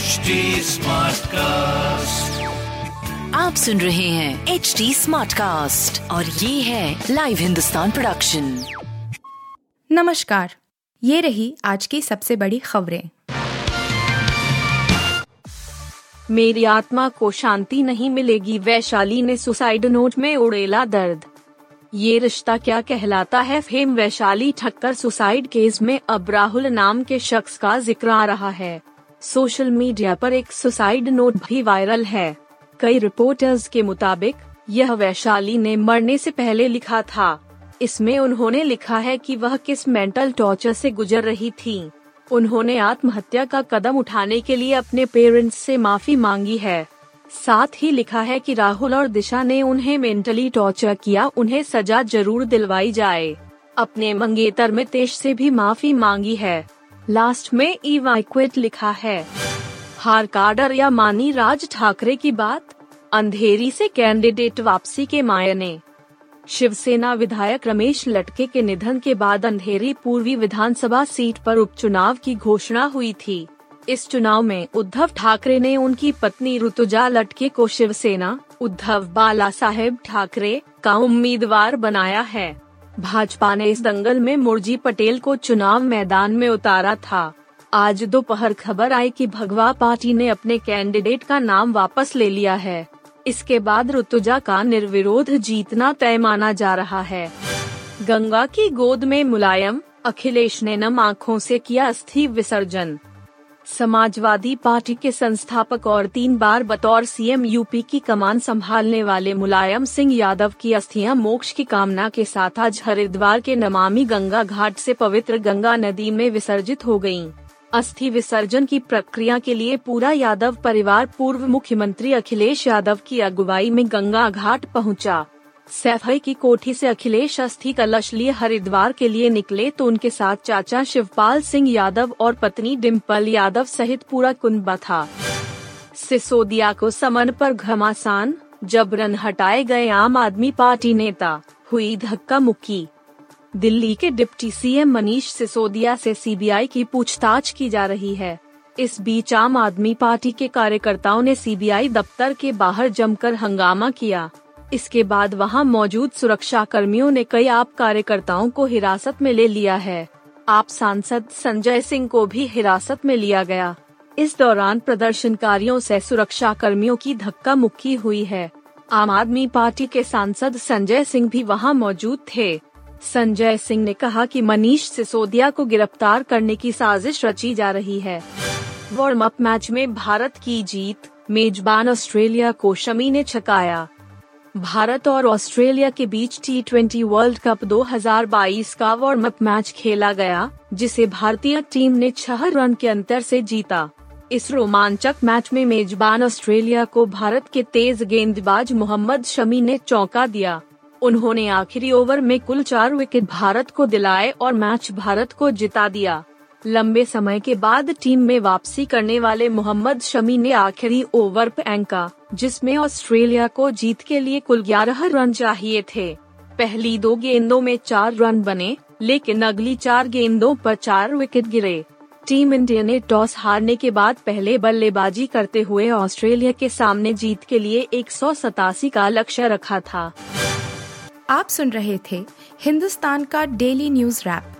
HD cast आप सुन रहे हैं एच डी स्मार्ट कास्ट और ये है लाइव हिंदुस्तान प्रोडक्शन नमस्कार। ये रही आज की सबसे बड़ी खबरें। मेरी आत्मा को शांति नहीं मिलेगी वैशाली ने सुसाइड नोट में उड़ेला दर्द। ये रिश्ता क्या कहलाता है? Fame Vaishali Thakkar suicide case में अब राहुल नाम के शख्स का ज़िक्र आ रहा है। सोशल मीडिया पर एक सुसाइड नोट भी वायरल है। कई रिपोर्टर्स के मुताबिक, यह वैशाली ने मरने से पहले लिखा था। इसमें उन्होंने लिखा है कि वह किस मेंटल टॉर्चर से गुजर रही थी। उन्होंने आत्महत्या का कदम उठाने के लिए अपने पेरेंट्स से माफ़ी मांगी है। साथ ही लिखा है कि राहुल और दिशा ने उन्हें मेंटली टॉर्चर किया, उन्हें सजा ज़रूर दिलवाई जाए। अपने मंगेतर में तेज से भी माफ़ी मांगी है। लास्ट में इवाक्वेट लिखा है। हार कार्डर या मानी राज ठाकरे की बात? अंधेरी से कैंडिडेट वापसी के मायने। शिवसेना विधायक रमेश लटके के निधन के बाद अंधेरी पूर्वी विधानसभा सीट पर उपचुनाव की घोषणा हुई थी। इस चुनाव में उद्धव ठाकरे ने उनकी पत्नी ऋतुजा लटके को शिवसेना, उद्धव बाला साहेब ठाकरे का उम्मीदवार बनाया है। भाजपा ने इस दंगल में मुरजी पटेल को चुनाव मैदान में उतारा था। आज दोपहर खबर आई कि भगवा पार्टी ने अपने कैंडिडेट का नाम वापस ले लिया है। इसके बाद ऋतुजा का निर्विरोध जीतना तय माना जा रहा है। गंगा की गोद में मुलायम, अखिलेश ने नम आँखों से किया अस्थि विसर्जन। समाजवादी पार्टी के संस्थापक और तीन बार बतौर सीएम यूपी की कमान संभालने वाले मुलायम सिंह यादव की अस्थियाँ मोक्ष की कामना के साथ आज हरिद्वार के नमामि गंगा घाट से पवित्र गंगा नदी में विसर्जित हो गयीं। अस्थि विसर्जन की प्रक्रिया के लिए पूरा यादव परिवार पूर्व मुख्यमंत्री अखिलेश यादव की अगुवाई में गंगा घाट पहुँचा। सैफई की कोठी से अखिलेश अस्थि कलश लिए हरिद्वार के लिए निकले तो उनके साथ चाचा शिवपाल सिंह यादव और पत्नी डिम्पल यादव सहित पूरा कुंबा था। सिसोदिया को समन पर घमासान जबरन हटाए गए आम आदमी पार्टी नेता, हुई धक्का मुक्की। दिल्ली के डिप्टी सीएम मनीष सिसोदिया से सीबीआई की पूछताछ की जा रही है। इस बीच आम आदमी पार्टी के कार्यकर्ताओं ने सीबीआई दफ्तर के बाहर जमकर हंगामा किया। इसके बाद वहाँ मौजूद सुरक्षा कर्मियों ने कई आप कार्यकर्ताओं को हिरासत में ले लिया है। आप सांसद संजय सिंह को भी हिरासत में लिया गया। इस दौरान प्रदर्शनकारियों से सुरक्षा कर्मियों की धक्का मुक्की हुई है। आम आदमी पार्टी के सांसद संजय सिंह भी वहाँ मौजूद थे। संजय सिंह ने कहा कि मनीष सिसोदिया को गिरफ़्तार करने की साजिश रची जा रही है। वार्म अप मैच में भारत की जीत, मेजबान ऑस्ट्रेलिया को शमी ने छकाया। भारत और ऑस्ट्रेलिया के बीच टी ट्वेंटी वर्ल्ड कप 2022 का वार्म अप मैच खेला गया, जिसे भारतीय टीम ने छह रन के अंतर से जीता। इस रोमांचक मैच में मेजबान ऑस्ट्रेलिया को भारत के तेज गेंदबाज मोहम्मद शमी ने चौंका दिया। उन्होंने आखिरी ओवर में कुल चार विकेट भारत को दिलाए और मैच भारत को जिता दिया। लंबे समय के बाद टीम में वापसी करने वाले मोहम्मद शमी ने आखिरी ओवर फेंका जिसमें ऑस्ट्रेलिया को जीत के लिए कुल 11 रन चाहिए थे। पहली दो गेंदों में चार रन बने, लेकिन अगली चार गेंदों पर चार विकेट गिरे। टीम इंडिया ने टॉस हारने के बाद पहले बल्लेबाजी करते हुए ऑस्ट्रेलिया के सामने जीत के लिए एक सौ सतासी का लक्ष्य रखा था। आप सुन रहे थे हिंदुस्तान का डेली न्यूज़ रैप।